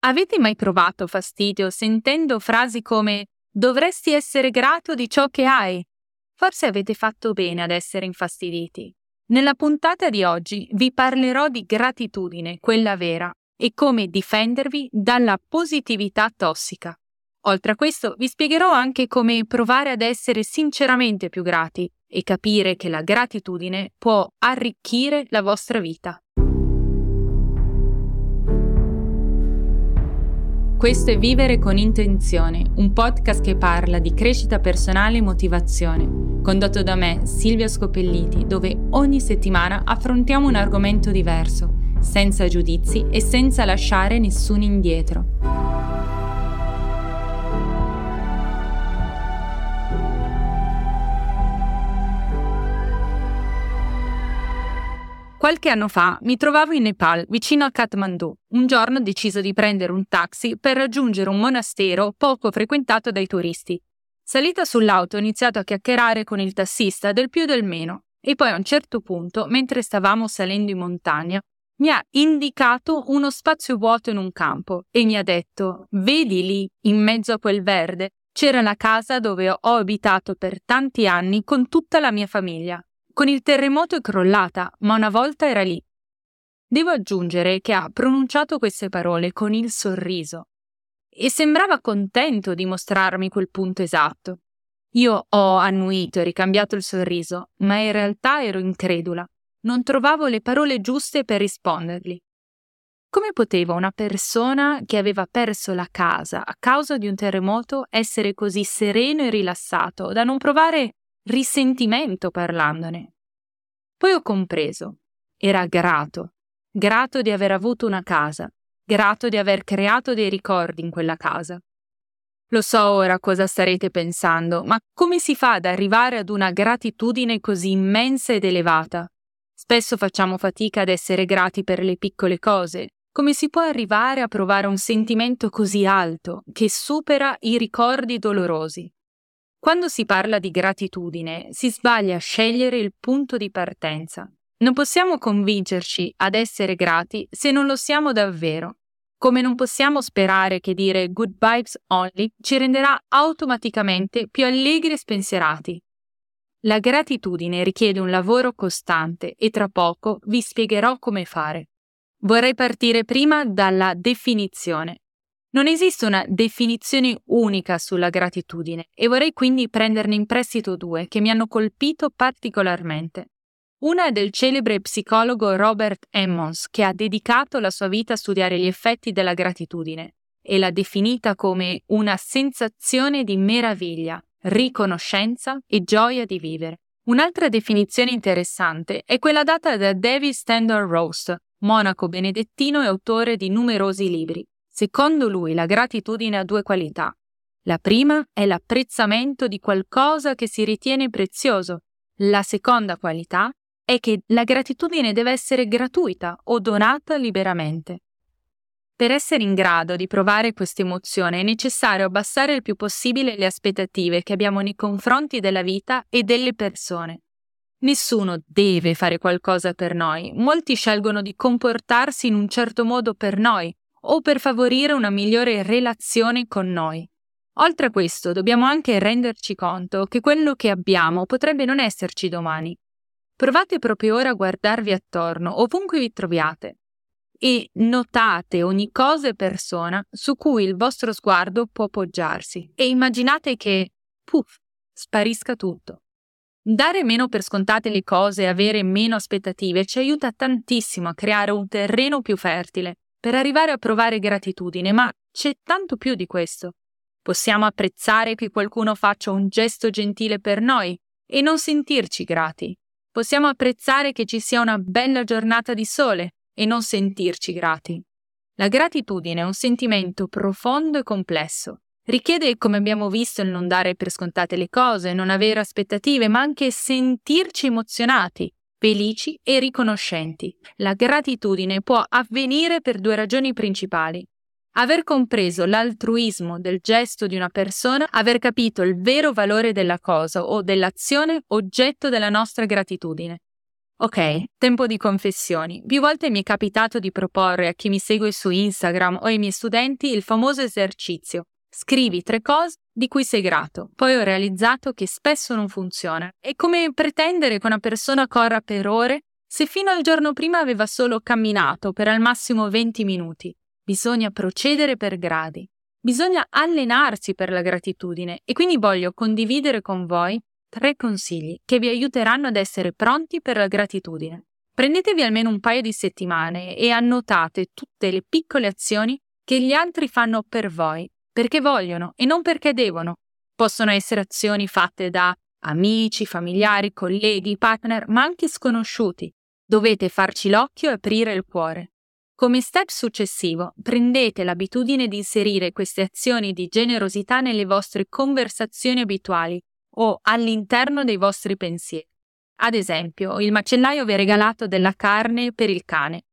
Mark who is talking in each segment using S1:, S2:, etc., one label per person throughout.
S1: Avete mai provato fastidio sentendo frasi come dovresti essere grato di ciò che hai? Forse avete fatto bene ad essere infastiditi. Nella puntata di oggi vi parlerò di gratitudine, quella vera, e come difendervi dalla positività tossica. Oltre a questo, vi spiegherò anche come provare ad essere sinceramente più grati e capire che la gratitudine può arricchire la vostra vita. Questo è Vivere con Intenzione, un podcast che parla di crescita personale e motivazione, condotto da me, Silvia Scopelliti, dove ogni settimana affrontiamo un argomento diverso, senza giudizi e senza lasciare nessuno indietro. Qualche anno fa mi trovavo in Nepal, vicino a Kathmandu. Un giorno ho deciso di prendere un taxi per raggiungere un monastero poco frequentato dai turisti. Salita sull'auto ho iniziato a chiacchierare con il tassista del più del meno e poi a un certo punto, mentre stavamo salendo in montagna, mi ha indicato uno spazio vuoto in un campo e mi ha detto Vedi lì, in mezzo a quel verde, c'era la casa dove ho abitato per tanti anni con tutta la mia famiglia. Con il terremoto è crollata, ma una volta era lì. Devo aggiungere che ha pronunciato queste parole con il sorriso e sembrava contento di mostrarmi quel punto esatto. Io ho annuito e ricambiato il sorriso, ma in realtà ero incredula. Non trovavo le parole giuste per rispondergli. Come poteva una persona che aveva perso la casa a causa di un terremoto essere così sereno e rilassato da non provare risentimento parlandone. Poi ho compreso. Era grato, grato di aver avuto una casa, grato di aver creato dei ricordi in quella casa. Lo so ora cosa starete pensando, ma come si fa ad arrivare ad una gratitudine così immensa ed elevata? Spesso facciamo fatica ad essere grati per le piccole cose. Come si può arrivare a provare un sentimento così alto, che supera i ricordi dolorosi? Quando si parla di gratitudine, si sbaglia a scegliere il punto di partenza. Non possiamo convincerci ad essere grati se non lo siamo davvero. Come non possiamo sperare che dire good vibes only ci renderà automaticamente più allegri e spensierati. La gratitudine richiede un lavoro costante e tra poco vi spiegherò come fare. Vorrei partire prima dalla definizione. Non esiste una definizione unica sulla gratitudine e vorrei quindi prenderne in prestito due che mi hanno colpito particolarmente. Una è del celebre psicologo Robert Emmons, che ha dedicato la sua vita a studiare gli effetti della gratitudine e l'ha definita come una sensazione di meraviglia, riconoscenza e gioia di vivere. Un'altra definizione interessante è quella data da David Stendhal Roast, monaco benedettino e autore di numerosi libri. Secondo lui la gratitudine ha due qualità. La prima è l'apprezzamento di qualcosa che si ritiene prezioso. La seconda qualità è che la gratitudine deve essere gratuita o donata liberamente. Per essere in grado di provare questa emozione è necessario abbassare il più possibile le aspettative che abbiamo nei confronti della vita e delle persone. Nessuno deve fare qualcosa per noi, molti scelgono di comportarsi in un certo modo per noi, o per favorire una migliore relazione con noi. Oltre a questo, dobbiamo anche renderci conto che quello che abbiamo potrebbe non esserci domani. Provate proprio ora a guardarvi attorno, ovunque vi troviate, e notate ogni cosa e persona su cui il vostro sguardo può appoggiarsi e immaginate che, puff, sparisca tutto. Dare meno per scontate le cose e avere meno aspettative ci aiuta tantissimo a creare un terreno più fertile per arrivare a provare gratitudine, ma c'è tanto più di questo. Possiamo apprezzare che qualcuno faccia un gesto gentile per noi e non sentirci grati. Possiamo apprezzare che ci sia una bella giornata di sole e non sentirci grati. La gratitudine è un sentimento profondo e complesso. Richiede, come abbiamo visto, il non dare per scontate le cose, non avere aspettative, ma anche sentirci emozionati, felici e riconoscenti. La gratitudine può avvenire per due ragioni principali. Aver compreso l'altruismo del gesto di una persona, aver capito il vero valore della cosa o dell'azione oggetto della nostra gratitudine. Ok, tempo di confessioni. Più volte mi è capitato di proporre a chi mi segue su Instagram o ai miei studenti il famoso esercizio. Scrivi tre cose di cui sei grato. Poi ho realizzato che spesso non funziona. È come pretendere che una persona corra per ore se fino al giorno prima aveva solo camminato per al massimo 20 minuti. Bisogna procedere per gradi. Bisogna allenarsi per la gratitudine e quindi voglio condividere con voi Tre consigli che vi aiuteranno ad essere pronti per la gratitudine. Prendetevi almeno un paio di settimane e annotate tutte le piccole azioni che gli altri fanno per voi, perché vogliono e non perché devono. Possono essere azioni fatte da amici, familiari, colleghi, partner, ma anche sconosciuti. Dovete farci l'occhio e aprire il cuore. Come step successivo, prendete l'abitudine di inserire queste azioni di generosità nelle vostre conversazioni abituali o all'interno dei vostri pensieri. Ad esempio, il macellaio vi ha regalato della carne per il cane.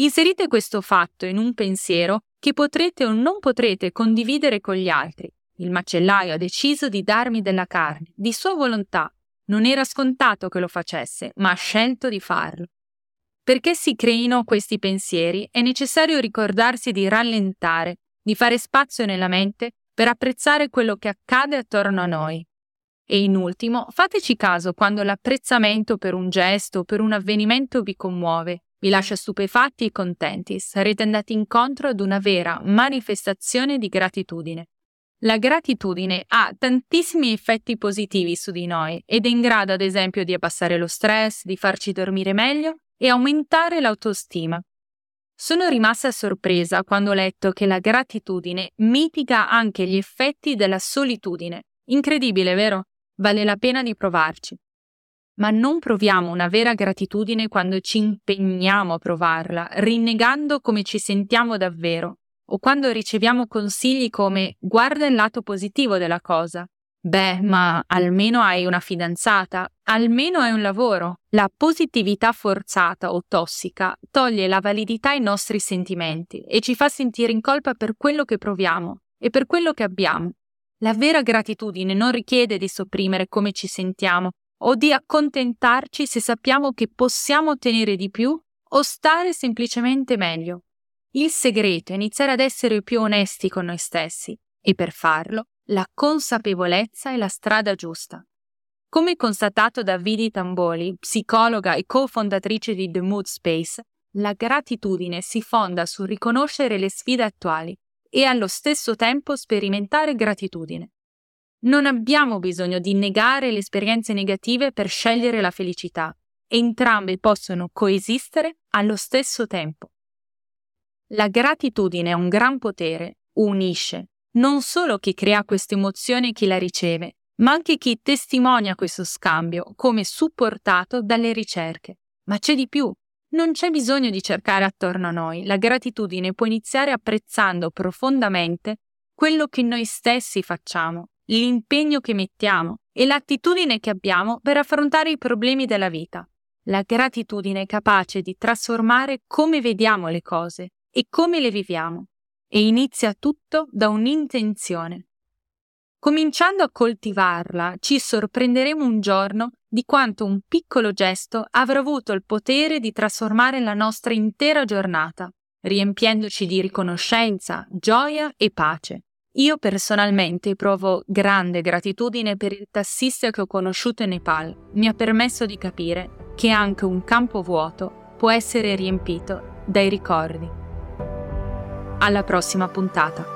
S1: Inserite questo fatto in un pensiero che potrete o non potrete condividere con gli altri. Il macellaio ha deciso di darmi della carne, di sua volontà. Non era scontato che lo facesse, ma ha scelto di farlo. Perché si creino questi pensieri è necessario ricordarsi di rallentare, di fare spazio nella mente per apprezzare quello che accade attorno a noi, e in ultimo, fateci caso quando l'apprezzamento per un gesto o per un avvenimento vi commuove, vi lascia stupefatti e contenti, sarete andati incontro ad una vera manifestazione di gratitudine. La gratitudine ha tantissimi effetti positivi su di noi ed è in grado ad esempio di abbassare lo stress, di farci dormire meglio e aumentare l'autostima. Sono rimasta sorpresa quando ho letto che la gratitudine mitiga anche gli effetti della solitudine. Incredibile, vero? Vale la pena di provarci. Ma non proviamo una vera gratitudine quando ci impegniamo a provarla, rinnegando come ci sentiamo davvero, o quando riceviamo consigli come guarda il lato positivo della cosa. Beh, ma almeno hai una fidanzata, almeno hai un lavoro. La positività forzata o tossica toglie la validità ai nostri sentimenti e ci fa sentire in colpa per quello che proviamo e per quello che abbiamo. La vera gratitudine non richiede di sopprimere come ci sentiamo o di accontentarci se sappiamo che possiamo ottenere di più o stare semplicemente meglio. Il segreto è iniziare ad essere più onesti con noi stessi e per farlo la consapevolezza è la strada giusta. Come constatato da Vidi Tamboli, psicologa e cofondatrice di The Mood Space, la gratitudine si fonda sul riconoscere le sfide attuali e allo stesso tempo sperimentare gratitudine. Non abbiamo bisogno di negare le esperienze negative per scegliere la felicità. Entrambe possono coesistere allo stesso tempo. La gratitudine è un gran potere, unisce non solo chi crea questa emozione e chi la riceve, ma anche chi testimonia questo scambio come supportato dalle ricerche. Ma c'è di più. Non c'è bisogno di cercare attorno a noi, la gratitudine può iniziare apprezzando profondamente quello che noi stessi facciamo, l'impegno che mettiamo e l'attitudine che abbiamo per affrontare i problemi della vita. La gratitudine è capace di trasformare come vediamo le cose e come le viviamo e inizia tutto da un'intenzione. Cominciando a coltivarla, ci sorprenderemo un giorno di quanto un piccolo gesto avrà avuto il potere di trasformare la nostra intera giornata, riempiendoci di riconoscenza, gioia e pace. Io personalmente provo grande gratitudine per il tassista che ho conosciuto in Nepal. Mi ha permesso di capire che anche un campo vuoto può essere riempito dai ricordi. Alla prossima puntata.